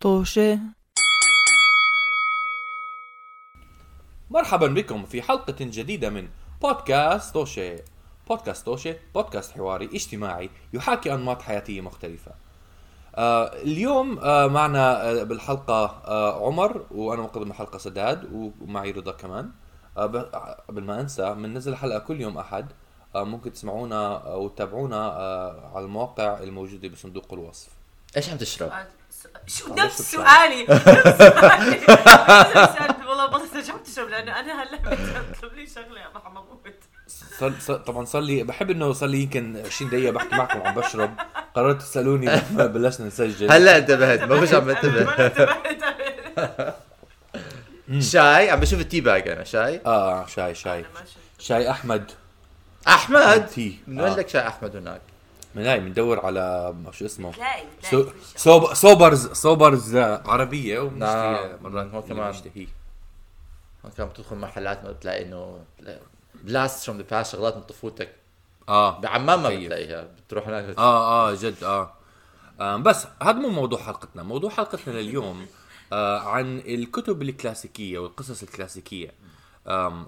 طوشة. مرحبا بكم في حلقة جديدة من بودكاست توشي بودكاست توشي بودكاست حواري اجتماعي يحاكي أنماط حياتية مختلفة. آه اليوم آه معنا آه بالحلقة آه عمر وأنا مقدم الحلقة سداد ومعي رضا كمان. آه قبل ما أنسى بننزل حلقة كل يوم أحد. آه ممكن تسمعونا أو تتابعونا آه على المواقع الموجودة بصندوق الوصف. إيش عم تشرب؟ شو نفس شو سؤالي نفس سؤالي. والله عم تشرب لأنه أنا هلأ بتطلب لي شغلة ما عم أموت صار صار- طبعا صار لي. بحب إنه صار لي يمكن 20 دقيقة بحكي معكم عم بشرب. قررت تسألوني لما بلشنا نسجل. هلأ انتبهت ما كنتش عم ما انتبه. انتبهت. شاي؟ عم بشوف ال tea bag أنا. شاي؟ آه شاي شاي. ما. شاي أحمد. أحمد؟ tea. من وين آه. لك شاي أحمد هناك؟ من هاي بندور على شو اسمه تلاقي so. سوب صوبرز صوبرز عربية وبنشتري نعم. مرات هو اللي كمان. بنشتهيه كان بتدخل محلات ما بتلاقي إنه blast from the past شغلات من طفولتك آه بعمان ما. بتلاقيها بتروح هناك آه آه جد آه آم، بس هذا مو موضوع حلقتنا موضوع حلقتنا لليوم آه عن الكتب الكلاسيكية والقصص الكلاسيكية آم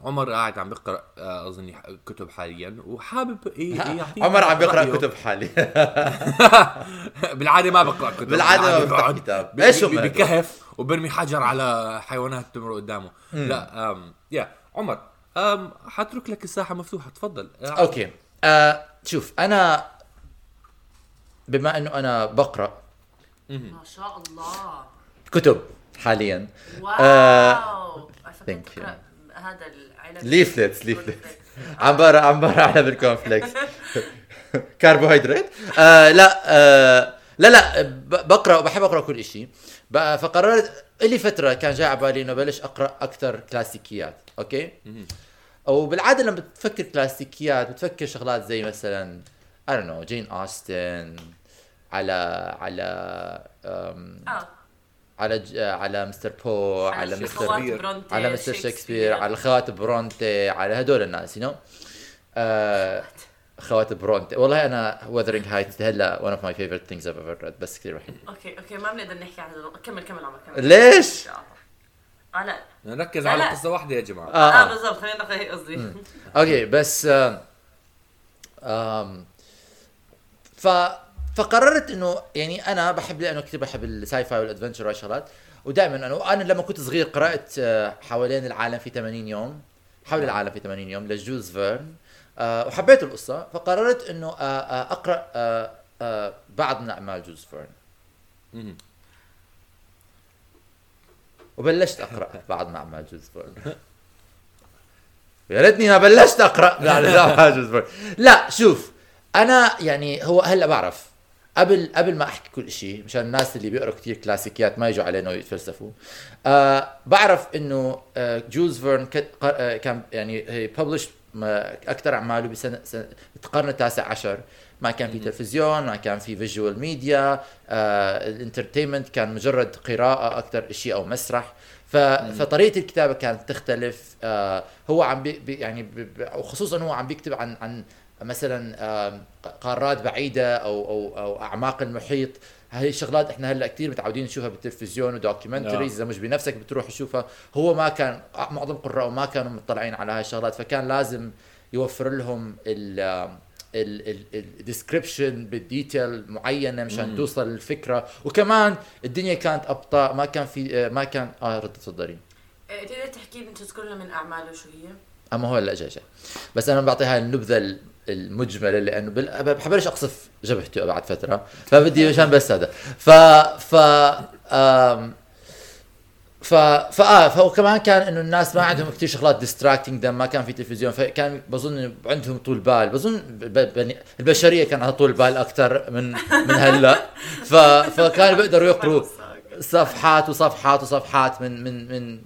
عمر قاعد عم بيقرأ آه أظن كتب حاليا وحابب ي- يعطينا عمر عم بيقرأ رأيه. كتب حالي بالعادة ما بقرأ كتب. بالعادة ما بقعد كتاب. هدول؟ بكهف وبرمي حجر على حيوانات تمر قدامه. لا آم يا عمر آم حترك لك الساحة مفتوحة تفضل. أوكي. آه شوف أنا بما إنه أنا بقرأ ما شاء الله. كتب حاليا. واو. آه، فكرة thank تقرأ هذا العلب. ليفلتس ليفلتس عم بقرا عم بقرا على بالكونفليكس كربوهيدرات؟ آه لا آه لا لا ب- بقرأ وبحب أقرأ كل شيء بقى فقررت لي فترة كان جاي على بالي إنه بلش أقرأ أكثر كلاسيكيات أوكي؟ وبالعادة لما بتفكر كلاسيكيات بتفكر شغلات زي مثلا I don't know جين اوستن على على آه. على ج- على مستر بو على شي مستر على مستر شكسبير على خوات برونتي على هدول الناس you know خوات برونتي. والله أنا Wuthering Heights هلا one of my favorite things I've ever read بس كثير بحب أوكي أوكي ما بنقدر نحكي عن كمل كمل عمر كمل. ليش؟ آه لا نركز على. قصة واحدة يا جماعة. آه. آه. بالضبط خلينا هيك قصدي. أوكي بس آم آم ف فقررت إنه يعني أنا بحب لأنه كثير بحب ال sci-fi وال adventure والشغلات ودائما أنا أنا لما كنت صغير قرأت آه، حوالين العالم في 80 يوم حول العالم في 80 يوم لجولز فيرن آه، وحبيت القصة. فقررت إنه آه، أقرأ بعض من أعمال جولز فيرن. وبلشت أقرأ بعض من أعمال جولز فيرن. يا ريتني ما بلشت أقرأ من أعمال جولز فيرن. لا شوف أنا يعني هو هلأ بعرف. قبل قبل ما أحكي كل شيء مشان الناس اللي بيقروا كتير كلاسيكيات ما يجوا علينا ويتفلسفوا. آه بعرف إنه آه جولز فيرن آه كان يعني ببلش أكثر أعماله بسنه القرن التاسع عشر. ما كان في تلفزيون ما كان في visual media آه ال entertainment كان مجرد قراءة أكثر شيء أو مسرح. ف... فطريقة الكتابة كانت تختلف. آه هو عم بي بي- يعني. ب... وخصوصا هو عم بيكتب عن عن مثلا قارات بعيدة أو أو أو أعماق المحيط. هاي الشغلات إحنا هلأ كثير متعودين نشوفها بالتلفزيون و documentaries إذا مش بنفسك بتروح تشوفها. هو ما كان معظم قراءه ما كانوا مطلعين على هاي الشغلات فكان لازم يوفر لهم ال ال description بال detail معينة مشان توصل الفكرة وكمان الدنيا كانت أبطأ ما كان في آه، ما كان آه رد تفضلي إيه، تقدر تحكي لي تذكر لنا من أعماله شو هي؟ أما هو هلأ جاي بس أنا بعطي هاي النبذة ال- المجملة لأنه بال... بحبلش أقصف جبهته بعد فترة فبدي مشان بس هذا. ف ف آم... ف فاه فهو كمان كان إنه الناس ما عندهم كثير شغلات distracting ما كان في تلفزيون فكان بظن عندهم طول بال. بظن البشرية كان عندها طول بال أكثر من من هلأ. ف فكانوا بيقدروا يقروا صفحات وصفحات وصفحات من من من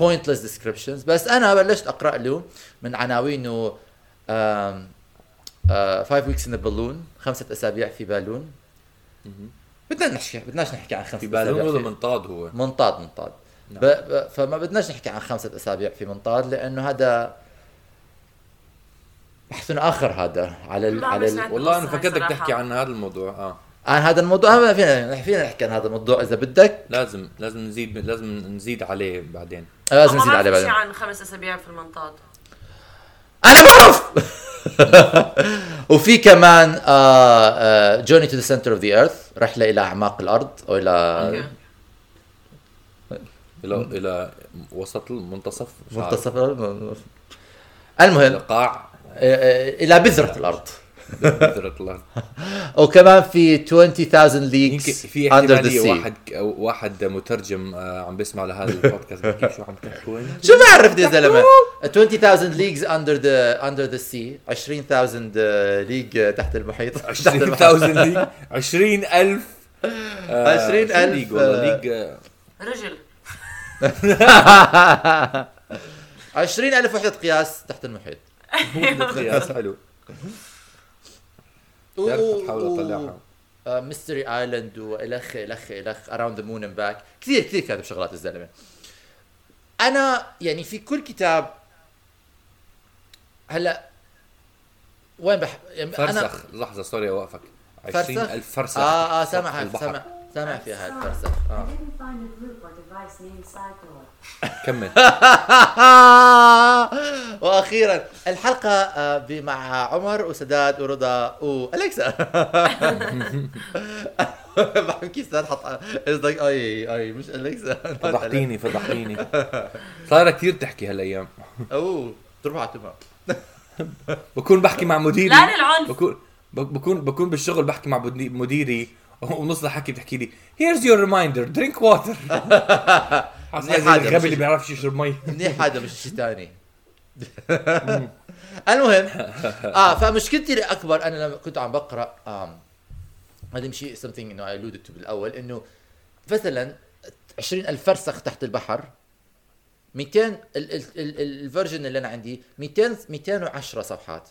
pointless descriptions. بس أنا بلشت أقرأ له من عناوينه weeks in a balloon خمسة أسابيع في بالون. بدنا نحكي بدناش نحكي عن خمسة في بالون ولا منطاد هو؟ منطاد منطاد. نعم. ب... ب... فما بدناش نحكي عن خمسة أسابيع في منطاد لأنه هذا بحث آخر هذا على ال... على ال... والله أنا فكرتك. تحكي عن هذا الموضوع آه. عن هذا الموضوع ما فينا فينا نحكي عن هذا الموضوع إذا بدك. لازم لازم نزيد لازم نزيد عليه بعدين. لازم نزيد عليه بعدين. عن خمس أسابيع في المنطاد. أنا بعرف وفي كمان آه، Journey to the Center of the Earth رحلة إلى أعماق الأرض أو إلى. إلى إلى وسط المنتصف. منتصف المهم القاع آه، إلى بذرة الأرض وكمان في 20000 يمكن ليجز في اندر ذا احتمالية سي واحد واحد مترجم آه، عم بيسمع لهذا البودكاست. شو عم تحكوا؟ شو بعرفني يا زلمة؟ 20000 ليجز اندر ذا اندر ذا سي 20000 ليج تحت المحيط. تحت المحيط. 20000 ليج 20000 آه، 20,000 شو ليج والله. آه. ليج آه، رجل. 20000 وحدة قياس تحت المحيط. قياس حلو. بتعرف بحاول اطلعها ميستري ايلاند والخ الخ الخ اراوند ذا مون اند باك كثير كثير كاتب شغلات الزلمة. أنا يعني في كل كتاب هلأ وين بح يعني فرسخ. لحظة سوري اوقفك فرسخ؟ 20000 فرسخ آه آه في سامع. سامع سامع في هاد فرسخ. I آه didn't وأخيرا الحلقة آه، مع عمر وسداد ورضا والكسا بحكي سداد حط قصدك أي أي مش الكسا فضحتيني فضحتيني. صايرة كثير تحكي هالأيام. أوه تربع تمام. بكون بحكي مع مديري. لا للعنف. بكون بكون بكون بالشغل بحكي مع مديري ونص الحكي بتحكي لي here's your reminder drink water منيح هذا، الغبي اللي بيعرفش يشرب مي. منيح هذا مش شيء ثاني. المهم آه فمشكلتي الأكبر أنا لما كنت عم بقرأ هذا شيء something إنه I alluded to بالأول إنه مثلا 20000 فرسخ تحت البحر 200 ال- ال- ال- ال version اللي أنا عندي 200 210 صفحات.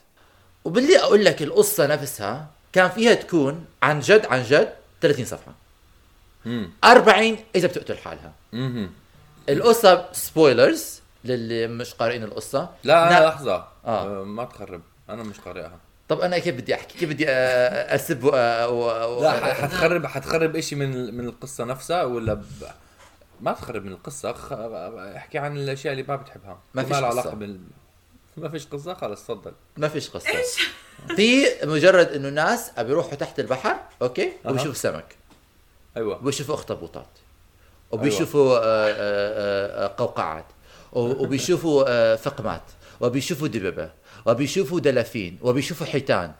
وباللي أقول لك القصة نفسها كان فيها تكون عن جد عن جد 30 صفحة. امم 40 إذا بتقتل حالها. القصة سبويلرز للي مش قارئين القصة. لا نا- لحظة. آه. آه. ما تخرب. أنا مش قارئها. طب أنا كيف بدي أحكي؟ كيف بدي أسب و... و... لا حتخرب حتخرب إشي من من القصة نفسها ولا ب... ما تخرب من القصة. خ... احكي عن الأشياء اللي ما بتحبها. ما فيش. علاقة بال ما فيش قصة؟ خلص تفضل. ما فيش قصة. في مجرد إنه ناس بيروحوا تحت البحر أوكي. وبيشوفوا سمك. أيوه. وبيشوفوا أخطبوطات. وبيشوفوا آه، آه، آه، قوقعات. وبيشوفوا آه، فقمات وبيشوفوا دببة وبيشوفوا دلافين وبيشوفوا حيتان.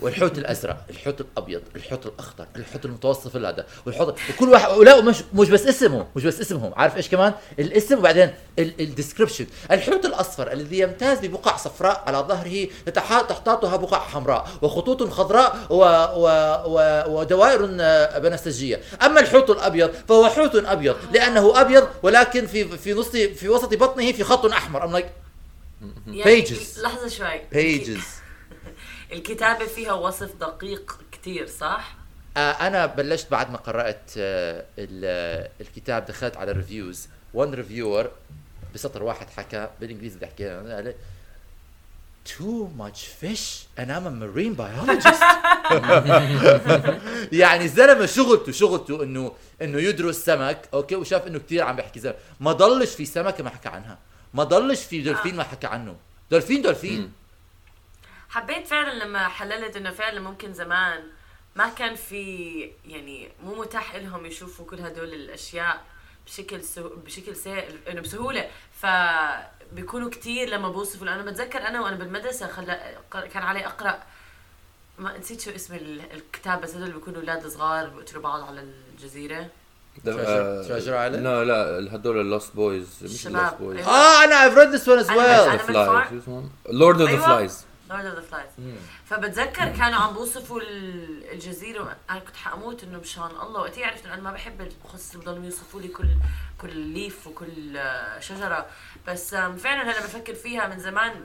والحوت الأزرق الحوت الأبيض الحوت الأخضر الحوت المتوسط هذا والحوت وكل واحد ولا مش مش بس اسمه مش بس اسمهم عارف إيش كمان؟ الاسم وبعدين ال description الحوت الأصفر الذي يمتاز ببقع صفراء على ظهره تحتاطها بقع حمراء وخطوط خضراء و و و ودوائر بنفسجيه أما الحوت الأبيض فهو حوت أبيض لأنه أبيض ولكن في في نص في وسط بطنه في خط أحمر. I'm like يعني Pages. لحظة شوي. Pages. الكتابة فيها وصف دقيق كتير صح؟ آه، أنا بلشت بعد ما قرأت آه، ال- آه، الكتاب دخلت على reviews one reviewer بسطر واحد حكى بالإنجليزي بدي احكي قال too much fish and I'm a marine biologist. يعني الزلمه شغلته شغلته إنه إنه يدرس سمك أوكي وشاف إنه كثير عم بيحكي زلمة. ما ضلش في سمكة ما حكى عنها. ما ضلش في دولفين ما حكى عنه. دولفين دولفين. حبيت فعلا لما حللت إنه فعلا ممكن زمان ما كان في يعني مو متاح لهم يشوفوا كل هدول الأشياء بشكل سه... بشكل سهل إنه بسهولة فبيكونوا كتير لما بوصفوا أنا بتذكر أنا وأنا بالمدرسة خل... كان علي أقرأ ما نسيت شو اسم ال- الكتاب بس هدول بيكونوا أولاد صغار بيقتلوا بعض على الجزيرة Treasure- Treasure Island? لا لا هدول ال Lost Boys مش. ال Lost Boys أيوة. آه أنا I've read this one as أنا- well أنا- Flies شو اسمهم؟ Lord of the. Flies Lord of the Flies فبتذكر كانوا عم بوصفوا ال- الجزيرة أنا كنت حاموت إنه مشان الله. وقتها عرفت إنه أنا ما بحب القصص بضلوا يوصفوا لي كل كل leaf وكل آه، شجرة. بس فعلا هلا بفكر فيها من زمان.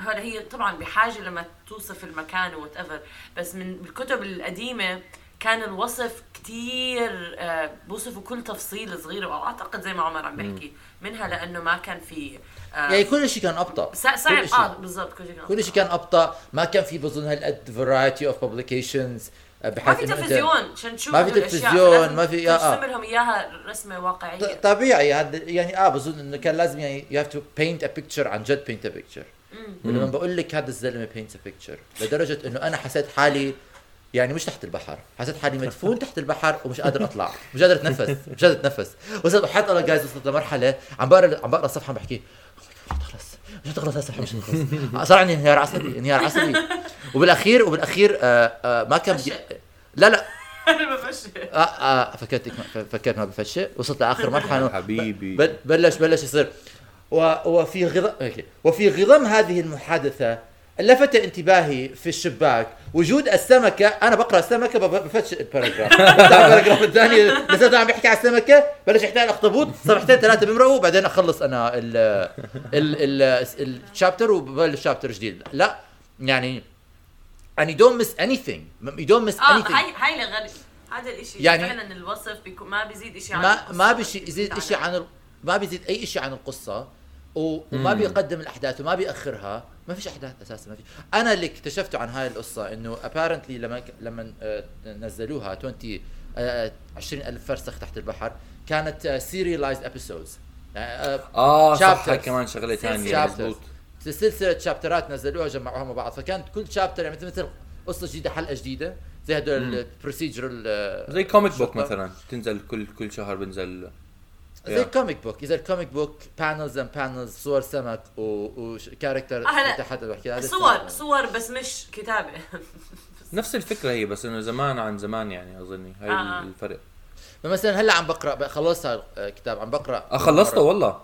هلا هي طبعا بحاجة لما توصف المكان whatever بس من الكتب القديمة كان الوصف كتير آه، بوصفوا كل تفصيل صغير وأعتقد زي ما عمر عم بيحكي منها لأنه ما كان في آه، يعني كل شيء كان أبطأ. صع- صعب. آه بالضبط كل شيء كان كل شيء كان أبطأ. ما كان في بظن هالقد variety of publications بحيث ما في تلفزيون عشان تشوف ما في تلفزيون، ما في- آه، آه. ترسم لهم إياها رسمة واقعية. طبيعي هذا يعني آه بظن إنه كان لازم يعني you have to paint a picture عن جد paint a picture ولما بقول لك هذا الزلمة paint a picture لدرجة إنه أنا حسيت حالي يعني مش تحت البحر. حسيت حالي مدفون تحت البحر ومش قادر أطلع. مش قادر أتنفس. مش قادر أتنفس. وصلت وحياة الله جايز وصلت لمرحلة عم بقرا عم بقرا الصفحة بحكي "Oh my God، خلص مش تخلص هالصفحه مش تخلص صار عندي انهيار عصبي انهيار عصبي. وبالاخير وبالأخير آه آه ما كان بدي لا لا. أنا بفشل. آه فكرت فكرت ما بفشل. وصلت لآخر مرحلة. حبيبي. بل- بلش بلش يصير. وفي خضم. وفي خضم هذه المحادثة لفت انتباهي في الشباك. وجود السمكة أنا بقرأ السمكة بب- بفتش ال paragraph. بتاع ال paragraph الثاني لسه عم بيحكي على السمكة. بلش يحكي على الاخطبوط. صفحتين ثلاثة بمرقوا وبعدين أخلص أنا ال ال ال الشابتر وببلش شابتر جديد. لا يعني يعني don't miss anything. You don't miss آه anything. هاي هاي لغري هذا الإشي. يعني- يعني فعلا الوصف بيكون ما بيزيد إشي عن ما القصة. ما بشي يزيد شيء عن ما بيزيد أي شيء عن القصة. وما بيقدم الأحداث وما بيأخرها. ما فيش أحداث أساسا ما في أنا اللي اكتشفته عن هاي القصة إنه ابارنتلي لما لما آه، نزلوها 20 آه، 20000 فرسخ تحت البحر كانت serialized episodes آه صح كمان شغلة ثانية. مضبوط سلسلة chapterات نزلوها جمعوها مع بعض. فكانت كل chapter يعني مثل مثل قصة جديدة حلقة جديدة. زي هدول ال procedural زي comic book. مثلا تنزل كل كل شهر بنزل زي Yeah. comic book اذا ال comic book panels and panels صور سمك و character. تحت بحكي هذا صور. صور بس مش كتابه نفس الفكرة هي بس انه زمان عن زمان يعني اظني هاي آه. الفرق فمثلا هلا عم بقرا خلصت الكتاب عم بقرا آه خلصته والله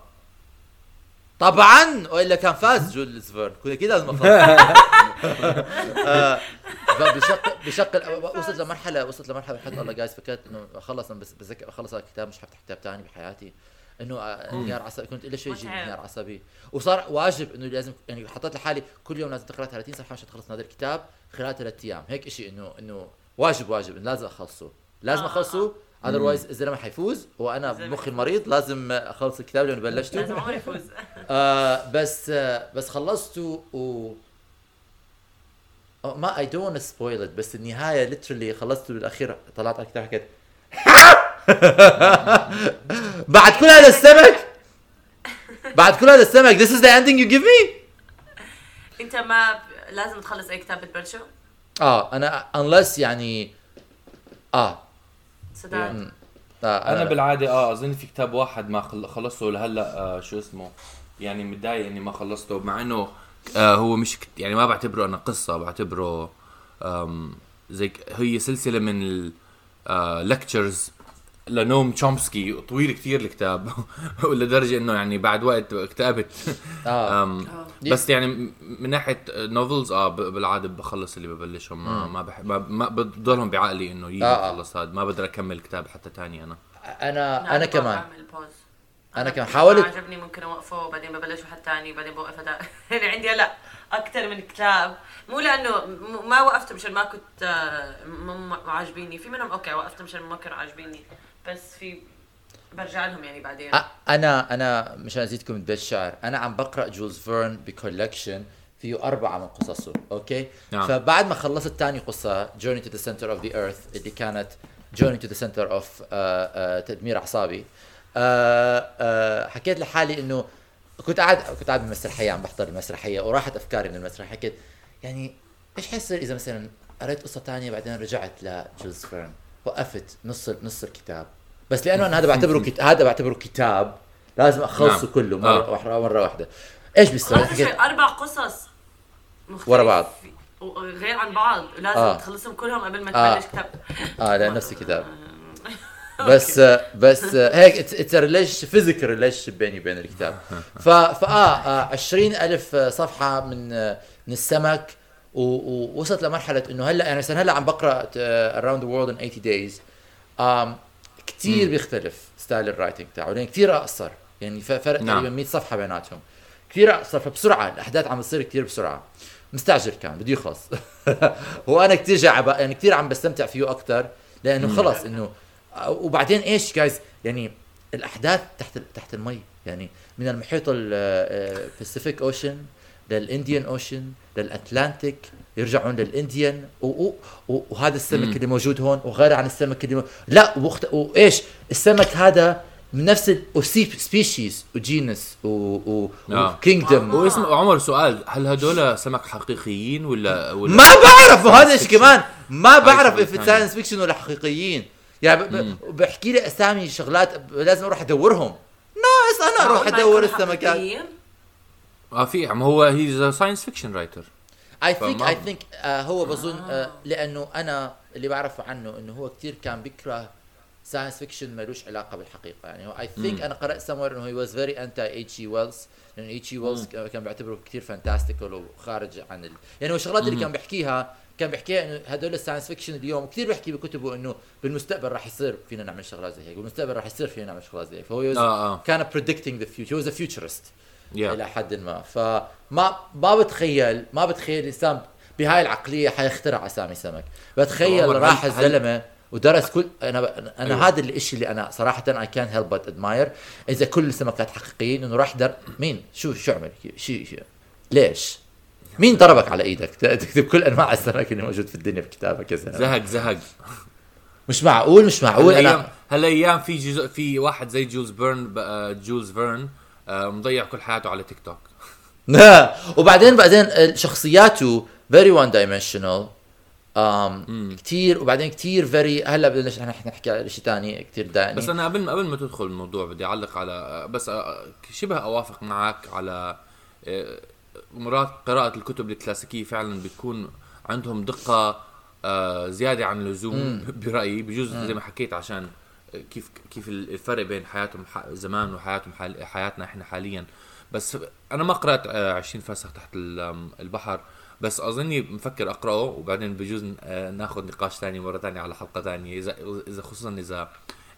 طبعا وإلا كان فاز جول فيرن كنت أكيد لازم آه، بشق بشق وصلت لمرحله وصلت لمرحلة بحط الله جايز فكرت إنه خلص أنا بس بذكر أخلص الكتاب مش حفتح كتاب ثاني بحياتي. إنه آه، انهيار عصبي. كنت إلى شيء يجي متعب. انهيار عصبي. وصار واجب إنه لازم يعني حطيت لحالي كل يوم لازم تقرأ 30 صفحة عشان تخلص هذا الكتاب خلال ثلاث أيام. هيك شيء انه إنه واجب واجب. إنه لازم أخلصه. لازم آه، أخلصه otherwise الزلمة حيفوز وأنا بمخي المريض لازم أخلص الكتاب لأنه بلشته. لازم عمري يفوز. آه بس آه بس خلصته و أو ما I don't spoil بس النهاية literally خلصته بالأخير طلعت على الكتاب حكيت بعد كل هذا السمك؟ بعد كل هذا السمك this is the ending you give me أنت ما لازم تخلص أي كتاب بتبلشه؟ آه أنا unless يعني آه. سداد آه أنا بالعادة آه أظن في كتاب واحد ما خل- خلصته لهلأ آه شو اسمه يعني متضايق إني ما خلصته مع إنه آه هو مش كت- يعني ما بعتبره أنا قصة بعتبره آم زي ك- هي سلسلة من اللكتشرز لنوم تشومسكي طويل كتير الكتاب. لدرجه إنه يعني بعد وقت اكتئبت آه. أم بس يعني من ناحية novels آه بالعادة بخلص اللي ببلشهم. ما ما, بح ما, ما بضلهم بعقلي إنه يجي آه، آه. اخلص هذا. ما بقدر أكمل كتاب حتى تاني أنا. أنا أنا كمان. أنا كمان. ما حاولت- عجبني ممكن أوقفه وبعدين ببلش واحد ثاني وبعدين بوقف هذا. يعني عندي هلا أكثر من كتاب. مو لأنه ما وقفت مشان ما كنت آه، عاجبيني. في منهم okay وقفت مشان ما كانوا عاجبيني. بس في برجع لهم يعني بعدين. أ- أنا أنا مشان أزيدكم من بيت الشعر. أنا عم بقرأ جولز فيرن ب collection فيه أربعة من قصصه okay؟ نعم. فبعد ما خلصت تاني قصة Journey to the Center of the Earth اللي كانت the Center of uh, uh, تدمير أعصابي. uh, uh, حكيت لحالي إنه كنت قاعد كنت قاعد بالمسرحية عم بحضر المسرحية وراحت أفكاري من المسرحية. حكيت يعني إيش حيصير إذا مثلا قريت قصة تانية بعدين رجعت لجولز فيرن وقفت نص نص الكتاب. بس لأنه أنا هذا بعتبره كت... هذا بعتبره كتاب لازم أخلصه نعم. كله مرة آه. واحدة مرة واحدة إيش بيصير أربع قصص مختلفة ورا بعض. غير عن بعض لازم آه. آه. تخلصهم كلهم قبل ما آه. تبلش كتاب آه لا نفس الكتاب بس بس هيك it's relation physical relation بيني وبين الكتاب ف فاه 20000 صفحة من آه، من السمك و- ووصلت لمرحلة إنه هلأ يعني مثلا هلأ عم بقرأ Around the World in 80 Days كثير بيختلف style ال writing تاعه لأن كثير أقصر يعني فرق نعم. تقريبا 100 صفحة بيناتهم. كثير أقصر فبسرعة الأحداث عم بتصير كثير بسرعة. مستعجل كان بده يخلص. وأنا كثير عاجب يعني كثير عم بستمتع فيه أكثر لأنه خلص إنه وبعدين إيش جايز يعني الأحداث تحت تحت المي. يعني من المحيط الباسيفيك Ocean لل Indian Ocean لل Atlantic يرجعون لل Indian وهذا السمك اللي موجود هون وغير عن السمك اللي مو... لا ومخت... وايش السمك هذا من نفس species و genus و... و... آه. و kingdom واسم عمر سؤال هل هدول سمك حقيقيين ولا ولا ما بعرف وهذا الشيء كمان؟ ما بعرف ثانية. science fiction ولا حقيقيين. يعني بحكي لي أسامي شغلات لازم أروح أدورهم. ناس أنا أروح أدور السمكات. حقيقيين؟ آه في عم هو هي science fiction writer I think I think هو بظن آه لأنه أنا اللي بعرفه عنه إنه هو كثير كان بيكره science fiction ملوش علاقة بالحقيقة. يعني هو I think أنا قرأت سموير إنه he was very anti H.G. Wells لأنه H.G. Wells كان بيعتبره كثير fantastical وخارج عن ال... يعني هو الشغلات اللي كان بيحكيها كان بيحكيها إنه هدول ال science fiction اليوم كثير بيحكي بكتبه إنه بالمستقبل راح يصير فينا نعمل شغلات زي هيك بالمستقبل راح يصير فينا نعمل شغلات زي هيك. فهو آه، آه. كان predicting the future he was a futurist. يا إلى حد ما. فما ما بتخيل ما بتخيل الانسان بهاي العقلية حيخترع أسامي سمك. بتخيل هل- راح هل- الزلمة ودرس كل أنا. أنا أيوة. أيوه. هذا الشيء اللي أنا صراحة اي كان هيلب بت ادماير إذا كل السمكات حقيقيين إنه راح در مين؟ شو شو عمل؟ شو شو ليش؟ مين ضربك على إيدك؟ تكتب كل أنواع السمك اللي موجود في الدنيا بكتابك يا زلمة. زهق زهق. مش معقول مش معقول. هالايام أنا هالايام في جزء في واحد زي جولز فيرن آه، جولز فيرن مضيع كل حياته على تيك توك. وبعدين بعدين شخصياته very one dimensional كثير وبعدين كثير very هلا بدنا نحكي على شيء ثاني كثير دائني بس أنا قبل ما قبل ما تدخل الموضوع بدي أعلق على بس آه، شبه أوافق معك على آه، مرات قراءة الكتب الكلاسيكية فعلا بتكون عندهم دقة آه، زيادة عن اللزوم برأيي بجوز زي ما حكيت عشان كيف كيف الفرق بين حياتهم زمان وحياتهم حال حياتنا إحنا حاليا. بس أنا ما قرأت آه، 20 فسخ تحت ال- البحر. بس أظني مفكر أقرأه وبعدين بجوز آه، ناخذ نقاش ثاني مرة ثانية على حلقة ثانية اذا إذا خصوصا إذا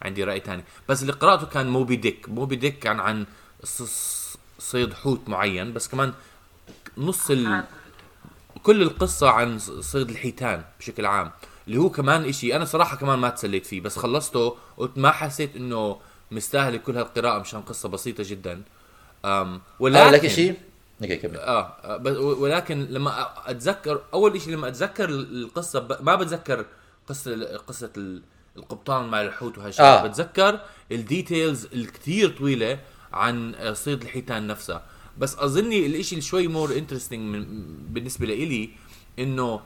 عندي رأي ثاني. بس اللي قرأته كان موبي ديك. موبي ديك كان عن صيد حوت معين. بس كمان نص ال... كل القصة عن صيد الحيتان بشكل عام. اللي هو كمان إشي أنا صراحة كمان ما تسليت فيه بس خلصته قلت ما حسيت إنه مستاهل كل هالقراءة مشان قصة بسيطة جدا أم ولكن أقول لك شيء آه آه، ولكن لما اتذكر أول شيء لما أتذكر القصة ب... ما بتذكر قصة قصة ال- القبطان مع الحوت وهالشيء آه. آه. بتذكر الديتيلز الكثير طويلة عن آه، صيد الحيتان نفسها بس أظني الإشي اللي شوي more interesting بالنسبة لإلي إنه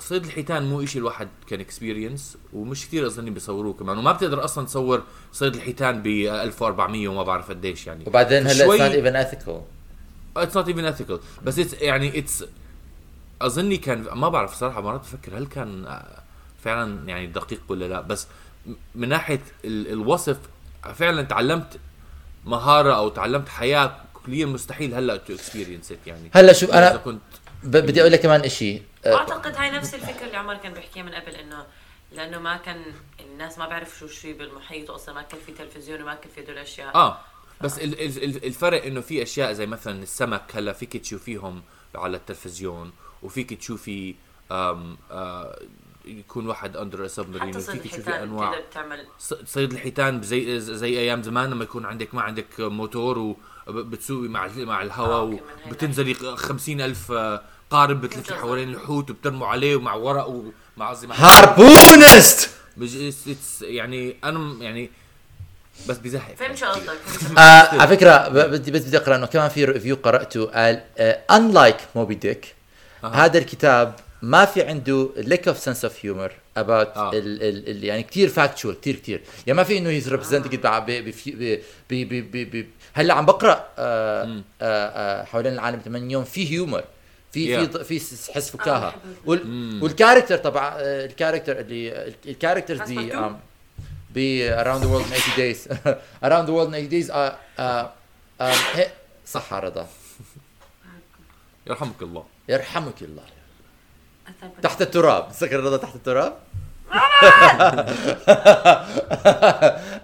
صيد الحيتان مو إشي الواحد كان experience ومش كثير أظني بيصوروه كمان وما بتقدر أصلا تصور صيد الحيتان ب 1400 وما بعرف قديش يعني. وبعدين هلا شوي- it's not even ethical it's not even ethical بس it's يعني it's أظني كان ما بعرف صراحة مرات بفكر هل كان آه، فعلا يعني دقيق ولا لا. بس من ناحية ال- الوصف فعلا تعلمت مهارة أو تعلمت حياة كليا مستحيل هلا to experience يعني. هلا شوف اذا أنا كنت بدي أقول لك كمان شيء واعتقد هاي نفس الفكرة اللي عمر كان بيحكيها من قبل إنه لأنه ما كان الناس ما بعرف شو في بالمحيط واصلا ما كان في تلفزيون وما كان في هدول الاشياء آه بس ال ال ال الفرق إنه في أشياء زي مثلا السمك هلأ فيك تشوفيهم على التلفزيون وفيك تشوفي آم آه يكون واحد اندر سبمارين صيد وفيك تشوفي أنواع. تقدر تعمل ص- صيد الحيتان زي زي أيام زمان لما يكون عندك ما عندك موتور وبتسوقي مع مع آه، الهواء هاي وبتنزلي خمسين ألف آه، قارب بتنزل. حوالين الحوت وبترموا عليه ومع ورق ومع قصدي مع هاربونست! يعني أنا يعني بس بزهق. فهمت شو قصدك آه على فكرة بدي بس بدي أقرأ إنه كمان في ريفيو قرأته قال unlike موبي ديك هذا الكتاب ما في عنده lack of sense of humor about آه. ال ال ال يعني كثير factual كثير كثير يعني ما في إنه he's represented هلأ عم بقرأ آه آه آه حوالين العالم 8 يوم في humor في Yeah. في في حس فكاهة. بحب وال وال character طبعا آه، الكاركتر اللي ال characters دي ب around the world in 80 days. Around the world in 80 days آه آه آه هي- صح رضا. يرحمك الله. يرحمك الله. تحت التراب. تذكر رضا تحت التراب؟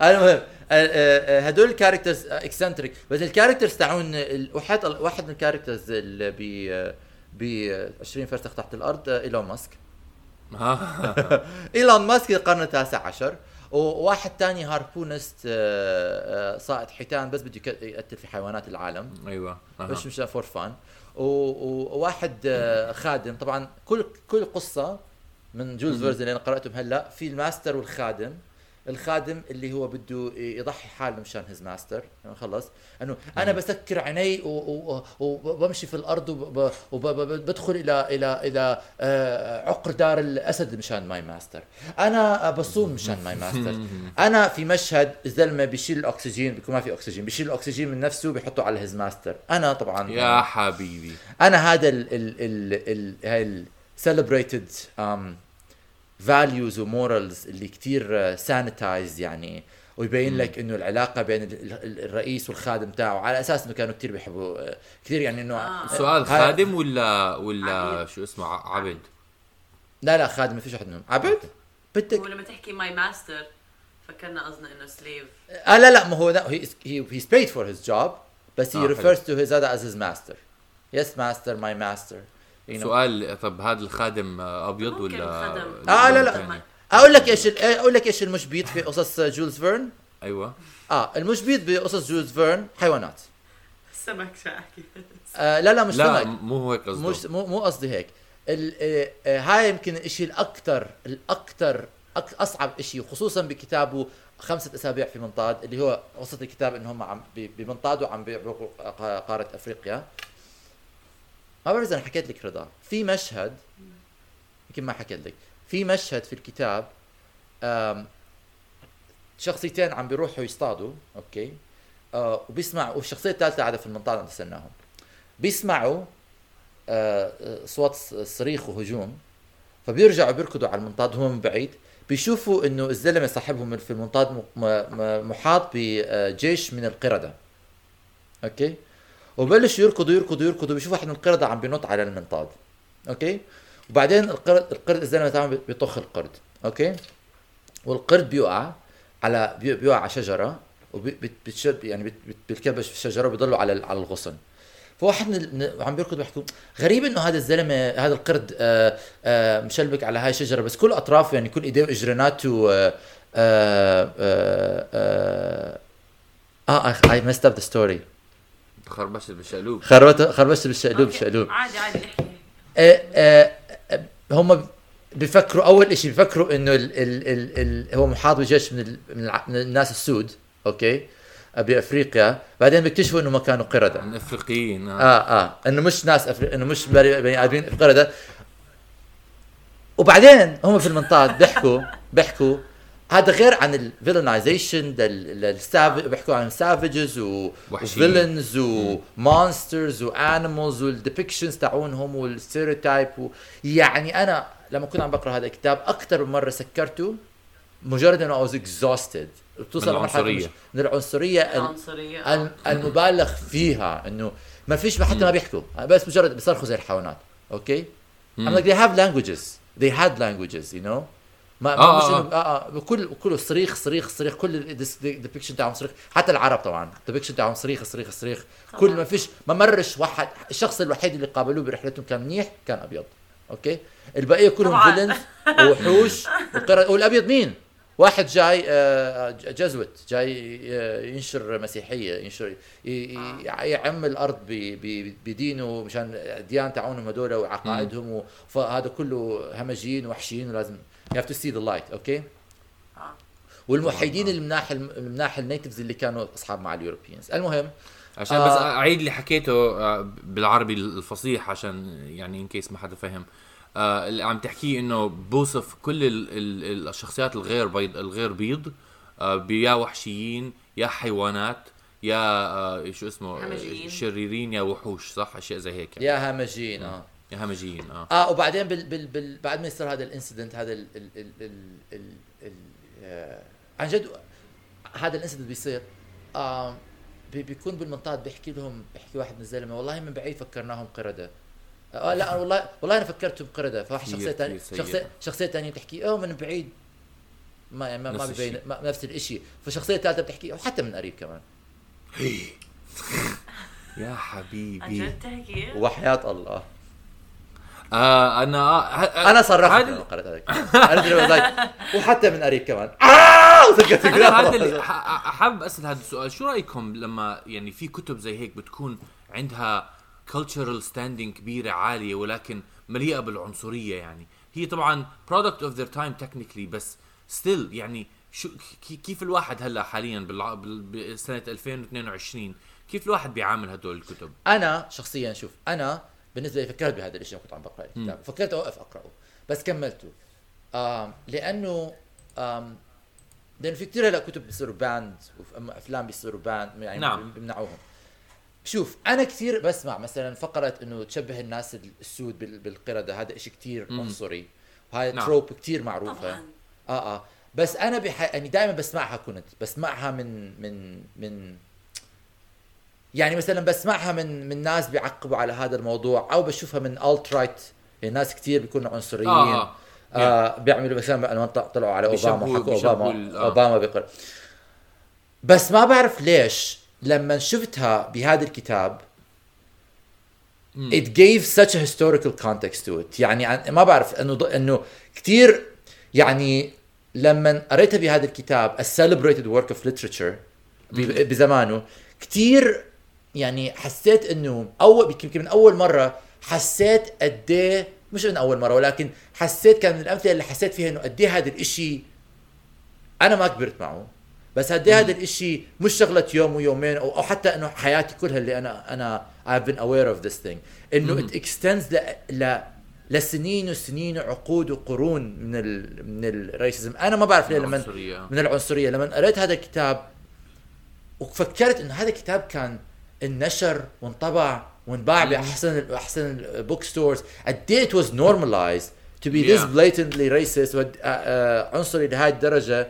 المهم آه، آه، آه، هدول ال characters eccentric بس ال characters تاعون واحد واحد من ال characters اللي ب ب 20 فرسخ تحت الأرض آه، إيلون ماسك. ها إيلون ماسك القرن التاسع عشر وواحد تاني هاربونست آه، آه، صائد حيتان بس بده يقتل في حيوانات العالم. أيوه. مش مش for fun. وواحد آه، خادم. طبعا كل كل قصة من جولز فيرن اللي أنا قرأتهم هلأ في الماستر والخادم. الخادم اللي هو بده يضحي حاله مشان his master خلص. أنه أنا بسكر عيني وبمشي في الأرض وبدخل إلى إلى إلى آه، عقر دار الأسد مشان my master أنا بصوم مشان my master أنا في مشهد الزلمه بيشيل الأكسجين بيكون ما في أكسجين بيشيل الأكسجين من نفسه بيحطه على his master أنا طبعا يا حبيبي. أنا هذا ال ال ال ال هاي ال celebrated um, values و morals اللي كتير sanitized يعني. ويبين لك إنه العلاقة بين ال- ال- الرئيس والخادم تاعه على أساس إنه كانوا كتير بيحبوا آه، كتير يعني إنه آه. سؤال هاي- خادم ولا ولا عبيد. شو اسمه عبد لا لا خادم ما فيش واحد منهم. عبد بدك ولما تحكي my master فكرنا قصدنا إنه slave آه لا لا ما هو لا he, he, he's paid for his job بس he آه، refers to his other as his master. Yes master my master. You know. سؤال طب هذا الخادم أبيض ولا الخدم. آه، لا، لا. أقول لك إيش ال- أقول لك إيش المشبيط في قصص جولز فيرن؟ أيوه. آه المشبيط بقصص جولز فيرن حيوانات. سمك شو احكي آه لا لا مش لا سمك. مو هيك قصده. مش مو مو قصدي هيك. ال- آه، آه، هاي يمكن الشيء الاكثر الاكثر أك- أصعب شيء خصوصا بكتابه خمسة أسابيع في منطاد اللي هو قصة الكتاب ان هم عم ب- بمنطاد وعم بيعبروا قا- قارة أفريقيا. ما بعرف إذا أنا حكيت لك رضا في مشهد يمكن ما حكيت لك في مشهد في الكتاب شخصيتين عم بيروحوا يصطادوا أوكي؟ آه وبيسمع والشخصية الثالثة قاعدة في المنطقة عم تستناهم. بيسمعوا آه آه، صوت صريخ وهجوم فبيرجعوا بيركضوا على المنطاد هم من بعيد. بيشوفوا إنه الزلمة صاحبهم في المنطاد محاط بجيش من القردة. أوكي؟ وبلشوا يركضوا يركضوا يركضوا بيشوفوا واحد من القردة عم بينط على المنطاد. أوكي؟ وبعدين القرد القرد الزلمة تاعهم بيطخ القرد. أوكي؟ والقرد بيوقع على بي- بيوقع على شجرة وبتشد يعني بيتكبش في الشجرة وبيضلوا على على الغصن. فواحد من عم بيركض بيحكوا غريب إنه هذا الزلمه هذا القرد آه آه مشلبك على هاي الشجرة بس كل اطرافه يعني كل ايديه واجريناته آه آه آه آه I messed up the story خربشت بالشقلوب. خربت خربشت بالشقلوب. بالشقلوب عادي عادي احكي. آه، آه، هم بيفكروا أول شيء بيفكروا إنه ال ال ال ال هو محاط بجيش من, ال من, من الناس السود أوكي بافريقيا بعدين بيكتشفوا إنه ما كانوا قردة. عن أفريقيين آه. آه آه إنه مش ناس أفري... إنه مش بني بني آدمين قردة. وبعدين هم في المنطاد بيحكوا بيحكوا هذا غير عن ال villainization بيحكوا عن سافجز. وفيلنز ومونسترز وانيمالز والديبكشنز تاعونهم والستيريوتايب و... يعني أنا لما كنت عم بقرأ هذا الكتاب أكثر من مرة سكرته مجرد إنه I was exhausted. بتوصل من العنصرية. من العنصرية ال- العنصرية. الم- المبالغ فيها إنه ما فيش حتى ما بيحكوا. بس مجرد بيصرخوا زي الحيوانات. أوكي؟ I'm like they have languages. They had languages you know ما, آه، مش آه. إنه- آه. آه كل كله صريخ صريخ صريخ كل ال depiction تاعهم صريخ. حتى العرب طبعا ال depiction تاعهم صريخ صريخ صريخ. كل ما فيش ما مرش واحد الشخص الوحيد اللي قابلوه برحلتهم كان منيح كان أبيض. أوكي؟ البقية كلهم. villains وحوش وقرد والأبيض مين؟ واحد جاي آه، Jesuit جاي آه، ينشر مسيحية ينشر يعم الأرض ب- ب- بدينه مشان الديانه تاعونهم هدول وعقائدهم و- فهذا كله همجيين وحشيين ولازم you have to see the light أوكي آه. والموحدين المناح المناح ال natives اللي كانوا أصحاب مع ال Europeans المهم عشان آه. بس أعيد اللي حكيته آه، بالعربي الفصيح عشان يعني ان كيس ما حدا فهم آه، اللي عم تحكيه إنه بوصف كل ال ال الشخصيات الغير بيض الغير بيض آه، بيا وحشيين يا حيوانات يا آه، شو اسمه همجيين. شريرين يا وحوش صح أشياء زي هيك يعني. يا همجيين آه همجيين آه. آه وبعدين بال بال بال بعد ما يصير هذا الإنسيدنت هذا ال ال ال ال ال ال آه عن جد هذا الإنسيدنت بيصير آه بي بيكون بالمنطاد بيحكي لهم بيحكي واحد من الزلمة والله من بعيد فكرناهم قردة. آه لا والله والله أنا فكرتهم قردة. فواحد شخصية ثانية كثير سيئة. شخصيه شخصية ثانية بتحكي آه من بعيد. ما يعني ما, ما نفس ببين. ما نفس الشيء فالشخصيه الثالثه بتحكي وحتى من قريب كمان. يا عن حبيبي جد تحكي؟ وحياة الله. آه أنا آه أنا صرخت لما قرأت هذا الكتاب. أنا وحتى من قريب كمان. آه هذا اللي حابب أسأل هذا السؤال. شو رأيكم لما يعني في كتب زي هيك بتكون عندها cultural standing كبيرة عالية ولكن مليئة بالعنصرية يعني؟ هي طبعا product of their time technically بس still يعني شو كي- كيف الواحد هلأ حاليا بسنة 2022 كيف الواحد بيعامل هدول الكتب؟ أنا شخصيا شوف أنا بالنسبة لي فكرت بهذا الشيء كنت عم بقرأ الكتاب. فكرت أوقف أقرأه بس كملته. آم لأنه آم لأنه في كثير هلا كتب بيصيروا باند وافلام بيصيروا banned يعني نعم. بيمنعوهم. شوف أنا كثير بسمع مثلا فقرة إنه تشبه الناس السود بال- بالقرده هذا شيء كثير عنصري. وهاي نعم. trope كثير معروفة. طبعاً. آه آه. بس أنا بح... يعني دائما بسمعها كنت بسمعها من من من يعني مثلا بسمعها من من ناس بيعقبوا على هذا الموضوع أو بشوفها من alt-right يعني ناس كثير بيكونوا عنصريين. آه، آه, آه. بيعملوا مثلا لما طلعوا على أوباما وحكوا بيشبهوا اوباما آه. أوباما بيقر بس ما بعرف ليش لما شفتها بهذا الكتاب it gave such a historical context to it. يعني عن- ما بعرف إنه ض- إنه كثير يعني لما قريتها بهذا الكتاب a celebrated work of literature بزمانه كثير يعني حسيت إنه اول يمكن من أول مرة حسيت قد إيه مش من أول مرة ولكن حسيت كان من الأمثلة اللي حسيت فيها إنه قد إيه هذا الإشي أنا ما كبرت معه. بس قد إيه هذا الإشي مش شغلة يوم ويومين أو, أو حتى إنه حياتي كلها اللي أنا أنا I've been aware of this thing. إنه it extends ل, ل لسنين وسنين وعقود وقرون من ال من ال racism أنا ما بعرف ليه لما العنصرية. من العنصرية. لما قريت هذا الكتاب وفكرت إنه هذا الكتاب كان اننشر وانطبع وانباع بأحسن احسن ال book stores قد إيه it was normalized to be this Yeah. blatantly racist لهذه الدرجة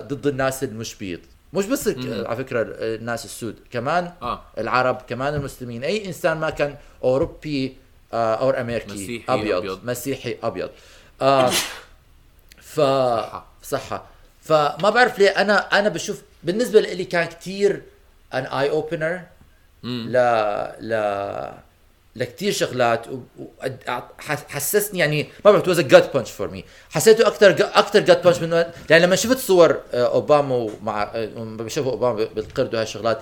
ضد الناس المش بيض مش بس على فكرة الناس السود كمان آه. العرب كمان المسلمين أي إنسان ما كان أوروبي أو أمريكي مسيحي أبيض, أبيض. مسيحي أبيض آه ف صحة. صحة فما بعرف ليه أنا أنا بشوف بالنسبة لي كان كتير ان اي اوبنر ل ل لكتير شغلات و... و... حس- حسسني يعني ما بعرف was gut punch for me حسيته أكثر أكثر gut punch من يعني لما شفت صور آه، أوباما مع بشوفوا أوباما بالقرد وهي الشغلات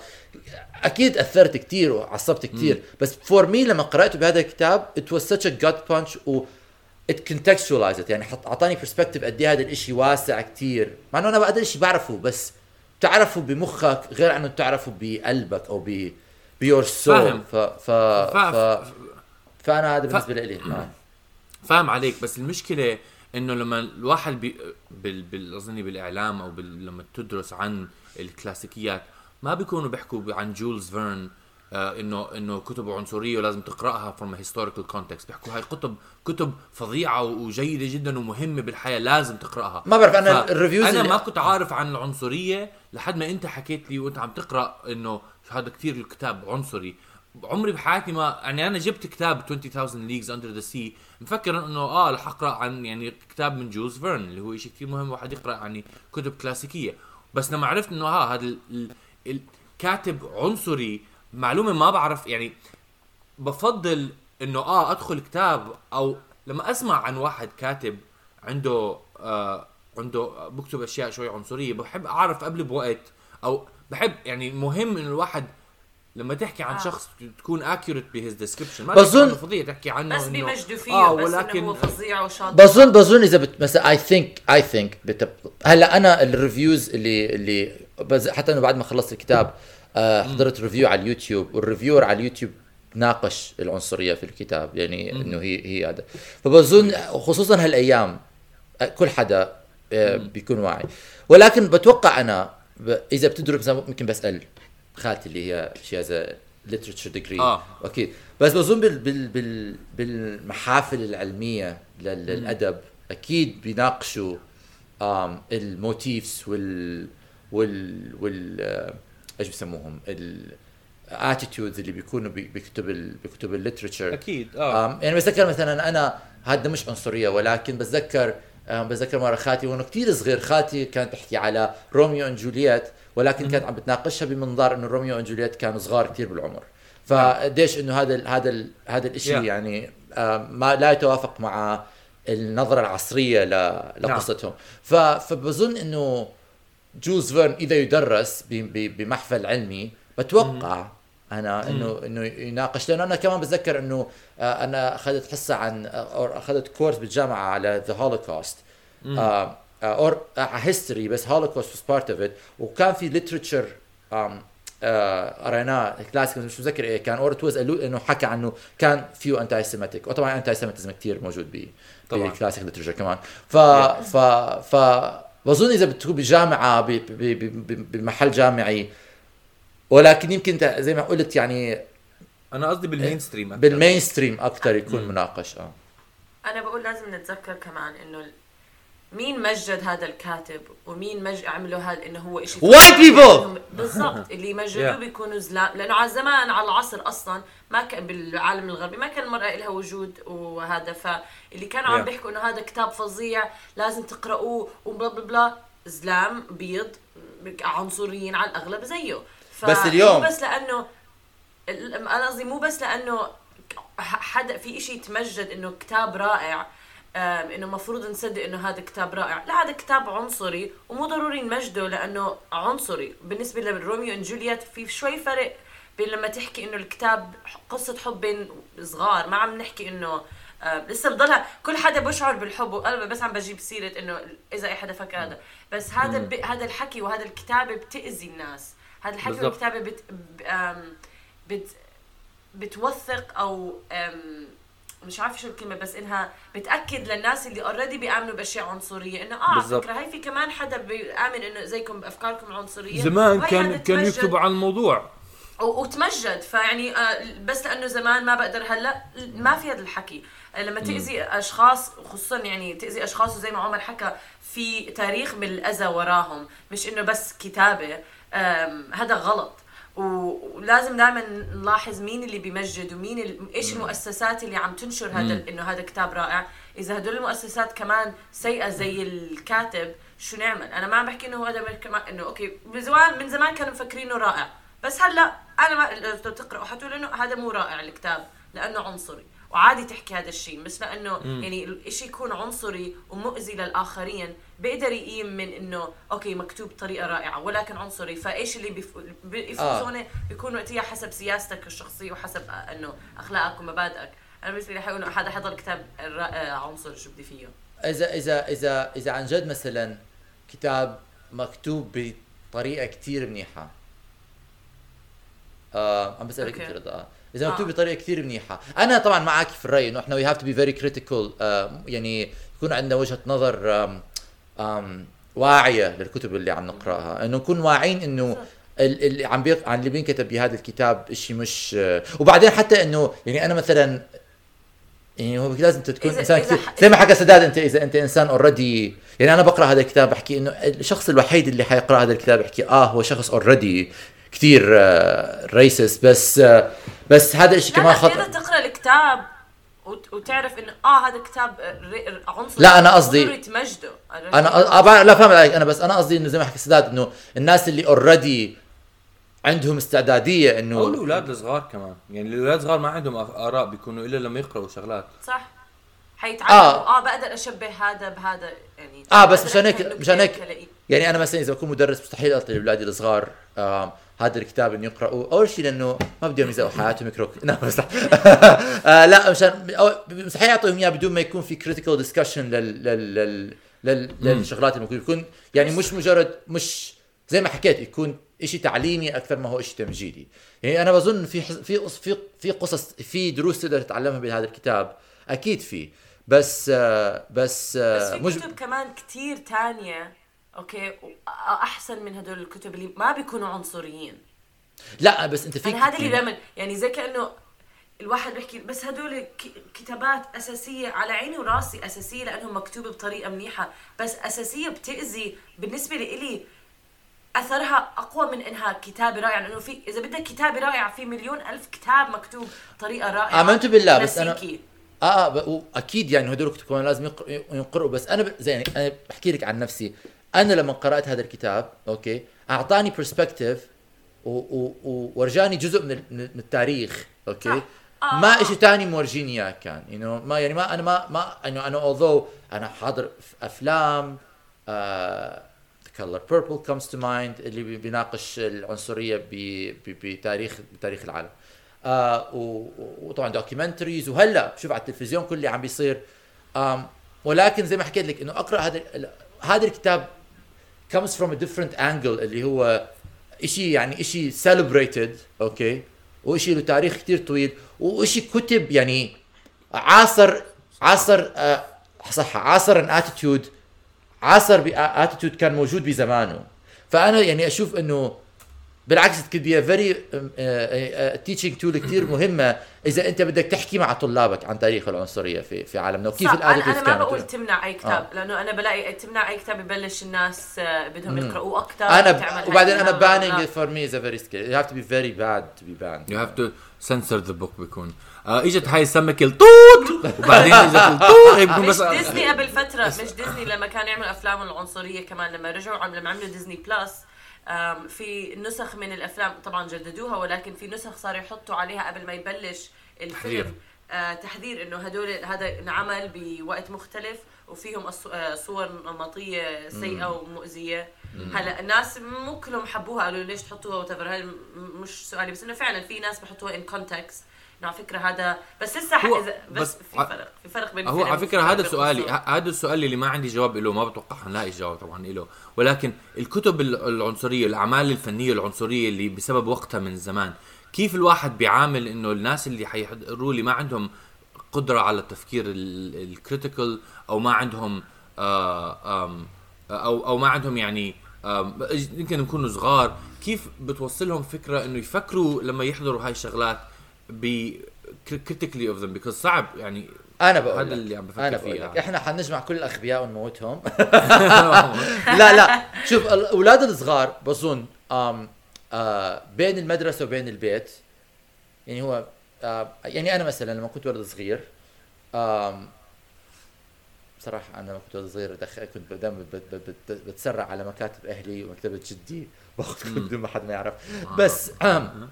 أكيد أثرت كثير وعصبت كثير بس for me لما قرأته بهذا الكتاب it was such a gut punch و it contextualized يعني أعطاني perspective قد إيه هذا الإشي واسع كثير مع إنه أنا هذا الشيء بعرفه بس بتعرفه بمخك غير عنه بتعرفه بقلبك أو ب pure soul فاهم. ف ف ف فأنا هذا بالنسبة لي. فاهم عليك بس المشكلة إنه لما الواحد بي بال بال أظني بالإعلام أو بال لما تدرس عن الكلاسيكيات ما بيكونوا بيحكوا عن جولز فيرن إنه إنه كتبه عنصرية ولازم تقرأها from a historical context. بيحكوا هاي كتب كتب فظيعة وجيدة جدا ومهمة بالحياة لازم تقرأها. ما بعرف أنا ف- ال reviews أنا ما كنت عارف عن العنصرية لحد ما أنت حكيت لي وأنت عم تقرأ إنه هذا كثير الكتاب عنصري. عمري بحياتي ما يعني أنا جبت كتاب 20000 leagues under the sea مفكر إنه آه رح أقرأ عن يعني كتاب من جولز فيرن اللي هو شيء كثير مهم واحد يقرأ يعني كتب كلاسيكية. بس لما عرفت إنه ها هذا ال- ال- الكاتب عنصري معلومة ما بعرف يعني بفضل إنه آه أدخل كتاب أو لما أسمع عن واحد كاتب عنده آه عنده بكتب أشياء شوي عنصرية بحب أعرف قبل بوقت أو بحب يعني مهم إنه الواحد لما تحكي عن آه. شخص تكون accurate ب his description ما بظن- فظيع تحكي عنه بس إنه- بيمجدوا فيه آه بس ولكن انه هو فظيع وشاطر بظن بظن إذا بت... مثلا I think I think هلأ أنا ال reviews اللي اللي بز... حتى إنه بعد ما خلصت الكتاب آه حضرت review على اليوتيوب وال reviewer على اليوتيوب ناقش العنصرية في الكتاب يعني إنه هي هي هذا. فبظن خصوصا هالأيام آه، كل حدا آه بيكون واعي. ولكن بتوقع أنا. إذا بتدرس مثلا ممكن بسأل خالتي اللي هي she has literature degree آه. أكيد. بس بظن بال بال بال بالمحافل العلمية لل- للأدب أكيد بيناقشوا ال motives وال وال وال آه، إيش بسموهم ال attitudes اللي بيكونوا بي- بكتب ال- بكتب ال literature أكيد آه. يعني بتذكر مثلا أنا هذا مش عنصرية ولكن بتذكر بتذكر مرة خالتي وأنا كثير صغير خالتي كانت تحكي على روميو and جولييت ولكن كانت عم بتناقشها بمنظار إنه روميو and جولييت كانوا صغار كثير بالعمر. فقديش إنه هذا ال هذا ال هذا الشيء Yeah. يعني ما لا يتوافق مع النظرة العصرية ل- لقصتهم. ف- فبظن إنه جولز فيرن إذا يدرس بمحفل علمي بتوقع أنا انه إنه يناقش لأنه أنا كمان بتذكر إنه آه، أنا أخذت حصة عن أو أخذت كورس بالجامعة على the Holocaust or history بس Holocaust was part of it وكان في literature قريناه كلاسيك مش متذكر إيه كان أو تو- إنه حكى عنه كان view anti-semitic وطبعا anti-semitism كثير موجود ب طبعاً. بال classic literature كمان. ف ف ف بظن إذا بتكون بجامعة بمحل جامعي. ولكن يمكن زي ما قلت يعني أنا قصدي بال mainstream. بال main stream أكثر يكون مناقش آه. أنا بقول لازم نتذكر كمان إنه مين مجد هذا الكاتب ومين مج عملوا هذا إنه هو شيء White people! بالضبط اللي مجدوه Yeah. بيكونوا زلام لأنه على زمان على العصر أصلا ما كان بالعالم الغربي ما كان المراه لها وجود وهذا فاللي كانوا عم Yeah. بيحكوا إنه هذا كتاب فظيع لازم تقرأوه وبلا بلا بلا زلام بيض عنصريين على الأغلب زيه ف- بس اليوم- مو بس لأنه ال- أنا قصدي مو بس لأنه حدا في إشي يتمجد إنه كتاب رائع إنه المفروض نصدق إنه هذا كتاب رائع. لا هذا كتاب عنصري ومو ضروري نمجده لأنه عنصري. بالنسبة لروميو and جولييت في شوي فرق بين لما تحكي إنه الكتاب قصة حب بين صغار. ما عم نحكي إنه آه لسه بضلها. كل حدا بشعر بالحب وأنا بس عم بجيب سيرة إنه إذا أي حدا فكر هذا. بس هذا ب... هذا الحكي وهذا الكتابه بتأذي الناس. هذا الحكي. والكتابه بت... ب... بت... بتوثق أو مش عارفة شو الكلمة بس إنها بتأكد للناس اللي اوريدي بيآمنوا بأشياء عنصرية. إنه آه على بالضبط. فكره هي في كمان حدا بيآمن إنه زيكم بأفكاركم عنصريه زمان كان كان يكتبوا عن الموضوع. وتمجد. فيعني آه، بس لأنه زمان ما بقدر هلأ ما في هذا الحكي. لما تأذي أشخاص خصوصا يعني تأذي أشخاص وزي ما عمر حكى في تاريخ من الاذى وراهم. مش إنه بس كتابة هذا غلط. ولازم دائما نلاحظ مين اللي بيمجد ومين ال... إيش المؤسسات اللي عم تنشر هذا إنه هذا كتاب رائع. إذا هدول المؤسسات كمان سيئة زي الكاتب شو نعمل؟ أنا ما عم بحكي إنه هذا كمان إنه أوكي من زمان من زمان كانوا مفكرينه رائع. بس هلأ أنا ما لو تقرأوا حتقول إنه هذا مو رائع الكتاب لأنه عنصري. وعادي تحكي هذا الشيء بس لأنه يعني الشيء يكون عنصري ومؤذي للآخرين. بيقدر يقيم من إنه أوكي مكتوب بطريقه رائعة ولكن عنصري فإيش اللي بيف- بيفوزونه آه. بيكون وقتها حسب سياستك الشخصية وحسب آه، إنه أخلاقك ومبادئك أنا بالنسبة لي حيقول انه هذا حضر كتاب آه، عنصري شو بدي فيه إذا إذا إذا إذا عن جد مثلا كتاب مكتوب بطريقة كتير منيحة آه عم بسألك. أنت رضا إذا مكتوب آه. بطريقة كثير منيحة أنا طبعا معك في الرأي إنه إحنا we have to be very critical يعني يكون عندنا وجهة نظر آم واعية للكتب اللي عم نقرأها. إنه نكون واعيين إنه ال- اللي عم بيق... عن اللي بينكتب بهذا الكتاب شيء مش آه، وبعدين حتى إنه يعني أنا مثلا يعني هو لازم تكون إذا- إنسان إذا زي ما حكى سداد أنت إذا أنت إنسان already يعني أنا بقرأ هذا الكتاب بحكي إنه الشخص الوحيد اللي حيقرأ هذا الكتاب يحكي آه هو شخص اوريدي كثير racist بس آه بس هذا الشيء كمان خطا تقرأ الكتاب. وتعرف انه آه هذا كتاب ر- عنصري لا، أنا قصدي- ضروري تمجده. أنا أ- لا فاهم عليك. أنا بس أنا قصدي إنه زي ما حكى سداد إنه الناس اللي already عندهم استعدادية أو انه الأولاد الصغار كمان. يعني الأولاد الصغار ما عندهم أف- آراء بيكونوا إلا لما يقرأوا شغلات. صح. حيتعلموا. آه. آه, بقدر أشبه هذا بهذا يعني آه بس مشان هيك مشان هيك. يعني أنا مثلا إذا بكون مدرس مستحيل أعطي لاولادي الصغار آم، هذا الكتاب انه يقراوا أول شيء لأنه ما بدهم يزقوا حياتهم يقروا لا بس آه لا مشان مستحيل أعطيهم إياه بدون ما يكون في critical discussion لل لل لل لل- للشغلات الموجوده يكون. يعني مش مجرد مش زي ما حكيت يكون شيء تعليمي أكثر ما هو شيء تمجيدي. يعني أنا بظن في في قص- في في قصص في دروس تقدر تتعلمها بهذا الكتاب. أكيد في. بس آه بس بس آه في مش كتب كمان كتير تانية أوكي؟ احسن من هدول الكتب اللي ما بيكونوا عنصريين. لا بس أنت في أنا هذا اللي دائما يعني زي كأنه الواحد بيحكي بس هدول كتابات أساسية على عيني وراسي أساسية لأنهم مكتوبة بطريقة منيحة. بس أساسية بتأذي بالنسبة لإلي أثرها أقوى من إنها كتابة رائعة لأنه في إذا بدك كتابة رائعة في مليون ألف كتاب مكتوب بطريقة رائعة. آمنت بالله، بس كلاسيكي. آه ب- أكيد يعني هدول الكتب كمان لازم ينقروا. بس أنا ب... زي يعني أنا بحكي لك عن نفسي. أنا لما قرأت هذا الكتاب okay أعطاني perspective وورجاني جزء من, من التاريخ okay صح. آه. ما إشي تاني مورجيني إياه كان you know ما يعني ما أنا ما ما انه أنا although أنا حاضر في أفلام آه color purple comes to mind اللي بي- بيناقش العنصرية بتاريخ بتاريخ العالم آه وطبعا documentaries وهلأ شوف على التلفزيون كل اللي عم بيصير ولكن زي ما حكيت لك إنه أقرأ هذا هذا الكتاب comes from a different angle اللي هو إشي يعني إشي celebrated أوكي؟ وإشي له تاريخ كتير طويل وإشي كتب يعني عاصر عاصر آه صح عاصر an attitude عاصر ب attitude كان موجود بزمانه. فأنا يعني أشوف إنه بالعكس it could be a very um, uh, uh, teaching tool كثير مهمة. إذا أنت بدك تحكي مع طلابك عن تاريخ العنصرية في في عالمنا وكيف صح أنا أنا ما بقول تمنع أي كتاب آه. لأنه أنا بلاقي تمنع أي كتاب يبلش الناس آه، بدهم يقراوه أكثر أنا ب... وبعدين أنا banning it for me is a very scary. You have to be very bad to be banned. You have to censor the book بيكون. آه إجت هاي السمكة الطوط وبعدين إجت الطوط هي بيكون مش بس ديزني قبل فترة مش ديزني لما كانوا يعملوا أفلام العنصرية كمان لما رجعوا لما عملوا ديزني بلس في نسخ من الأفلام طبعا جددوها ولكن في نسخ صاروا يحطوا عليها قبل ما يبلش تحذير. الفيلم آه تحذير إنه هدول هذا انعمل بوقت مختلف وفيهم آه، صور نمطية سيئة ومؤذية. هلا الناس مو كلهم حبوها قالوا ليش تحطوها؟ وتفر هاي مش سؤالي بس إنه فعلا في ناس بحطوها ان كونتكست على فكرة هذا بس لسه ح- بس, بس في فرق في فرق بين هو على فكرة هذا سؤالي هذا السؤال اللي ما عندي جواب له ما بتوقع حنلاقي جواب طبعا له. ولكن الكتب ال- العنصرية الأعمال الفنية العنصرية اللي بسبب وقتها من زمان كيف الواحد بيعامل إنه الناس اللي حيحضروا اللي ما عندهم قدرة على التفكير الكريتيكال أو ما عندهم آه أو أو ما عندهم يعني يمكن يكونوا صغار كيف بتوصلهم فكرة إنه يفكروا لما يحضروا هاي الشغلات؟ ب critically of them because صعب يعني أنا بقول هذا. اللي عم بفكر أنا بقول يعني. إحنا حنجمع كل الأغبياء ونموتهم لا لا شوف الاولاد الصغار بظن آم آه بين المدرسة وبين البيت يعني هو آه يعني أنا مثلا لما كنت ولد صغير آم بصراحة أنا لما كنت صغير دخ... كنت دائما بت... بت... بت... بتسرع على مكاتب أهلي ومكتبة جدي. باخذ بدون ما حد ما يعرف. بس آم.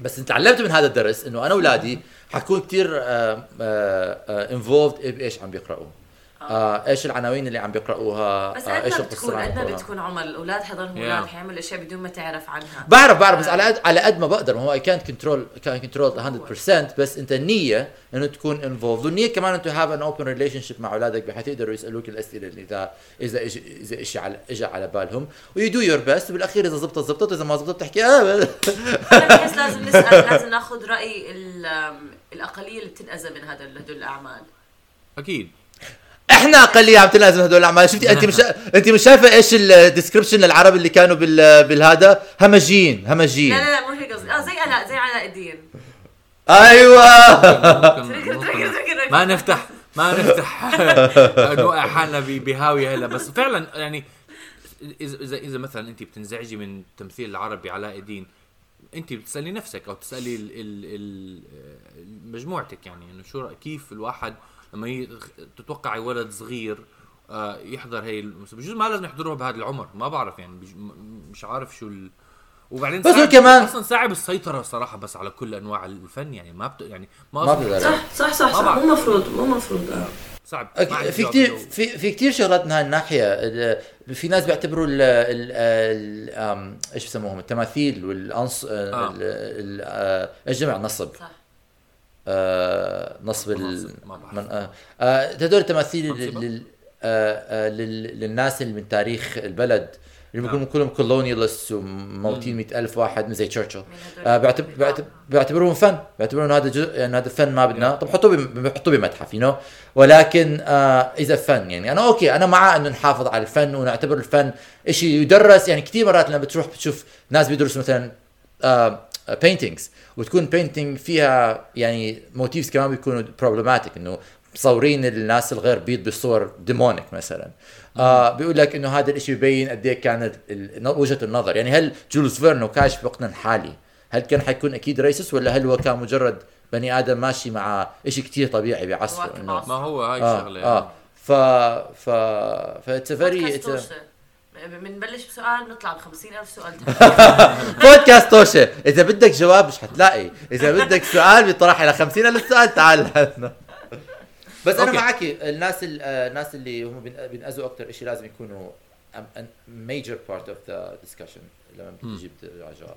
بس تعلمت من هذا الدرس إنه أنا أولادي حكون كثير involved بإيش عم بيقرأوا. آه إيش العناوين اللي عم بيقرأوها؟ بس آه إيش بتكون اللي عم بيقرأوها. بتكون عمر الاولاد حضرهم Yeah. أولاد حيعملوا أشياء بدون ما تعرف عنها. بعرف بعرف بس على قد على قد ما بقدر ما هو اي كانت كنترول كان كنترول 100% بس أنت النية إنه تكون involved والنية كمان إنه have an open relationship مع أولادك بحيث يقدروا يسألوك الأسئلة اللي اذا إذا اجى إذا شيء على اجى على بالهم. و you do your best وبالأخير إذا زبطت زبطت إذا ما زبطت تحكي آه أنا بحس لازم نسأل لازم ناخذ رأي الأقلية اللي بتنأذى من هذا هدول الأعمال. أكيد. إحنا اقليه عم تنازل هدول الأعمال. شفتي انت مش انت مش شايفة إيش الديسكربشن للعرب اللي كانوا بال بالهذا؟ همجين همجين لا لا لا مو هيك قصدي. آه زي علاء زي علاء الدين. أيوه. ما نفتح ما نفتح نوقع حالنا بهاوية هلا. بس فعلا يعني اذا اذا مثلا أنت بتنزعجي من التمثيل العربي علاء الدين أنت بتسألي نفسك أو تسألي ال ال ال مجموعتك يعني انه شو رأ- كيف الواحد لما تتوقعي ولد صغير آه، يحضر هي المس- بجوز ما لازم يحضروها بهذا العمر ما بعرف يعني مش عارف شو ال... وبعدين بس هو صعب- كمان- أصلا صعب السيطرة صراحة بس على كل أنواع الفن يعني ما بت... يعني ما, ما بقدر. صح صح صح صح. بعرف. مو مفروض مو مفروض. آه. صعب. في له. في في كتير شغلات من هاي الناحية. ال- في ناس بيعتبروا ال ال إيش بسموهم؟ التماثيل والانص آه. آه، إيش جمع نصب. صح. آه، نصب ال. من آه، آه، هدول التماثيل؟ لل آه، آه، لل- للناس اللي من تاريخ البلد. اللي بيكونوا نعم. كلهم كولونيالست وموتين مئة ألف واحد زي تشرشل آه، بيعتب- بيعتب- بيعتبروهم فن. بيعتبرون هذا جزء يعني هذا فن ما بدنا. طب حطوه بم- بحطوه بمتحف يو ولكن آه إذا فن يعني. أنا okay أنا مع إنه نحافظ على الفن ونعتبر الفن شيء يدرس. يعني كثير مرات لما بتروح بتشوف ناس بيدرسوا مثلا آه paintings وتكون painting فيها يعني motifs كمان بيكونوا problematic إنه مصورين الناس الغير بيض بصور demonic مثلا. آه بيقول لك إنه هذا الشيء بيبين قد إيه كانت وجهة النظر. يعني هل جولز فيرن كان في وقتنا الحالي هل كان حيكون أكيد racist ولا هل هو كان مجرد بني آدم ماشي مع شيء كثير طبيعي بعصره؟ إنه. ما هو هاي آه الشغلة. آه. ف ف ف it's very. بنبلش بسؤال نطلع ب 50000 سؤال. بودكاست توشة. إذا بدك جواب مش حتلاقي. إذا بدك سؤال بيطرح على 50 ألف سؤال تعال. لنا. بس أنا. معك الناس ال- آه، الناس اللي هم بين- بينأذوا أكثر شيء لازم يكونوا major part of the discussion لما بتجيب على جواب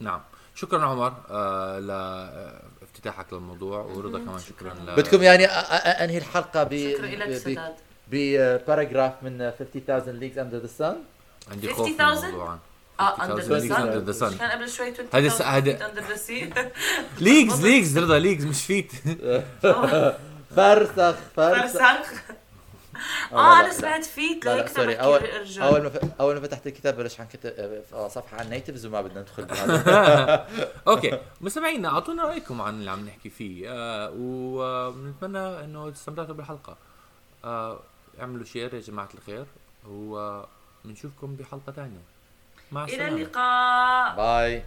نعم. شكرا عمر آه لافتتاحك للموضوع ورضا كمان شكرا ل... بدكم يعني أ- أ- أنهي الحلقة ب شكرا لك سداد. ب paragraph من 50000 leagues under the sun. عندي خوف من 50,000 الموضوع. آه 50,000 under the leagues under the sun sun. كان قبل شوي 20 هذا س- هذا- under the sea leagues leagues رضا leagues مش feet فرسخ فرسخ. آه لا، أنا. سمعت feet لهيك sorry اول. أول ما. أول ما فتحت الكتاب بلش عن كتاب آه، صفحة عن natives وما بدنا ندخل بهذا. Okay. مستمعينا أعطونا رأيكم عن اللي عم نحكي فيه. آه ونتمنى إنه تستمتعوا بالحلقة. آه اعملوا share يا جماعة الخير. وبنشوفكم بحلقة ثانية. مع إلى السلامة. اللقاء. Bye.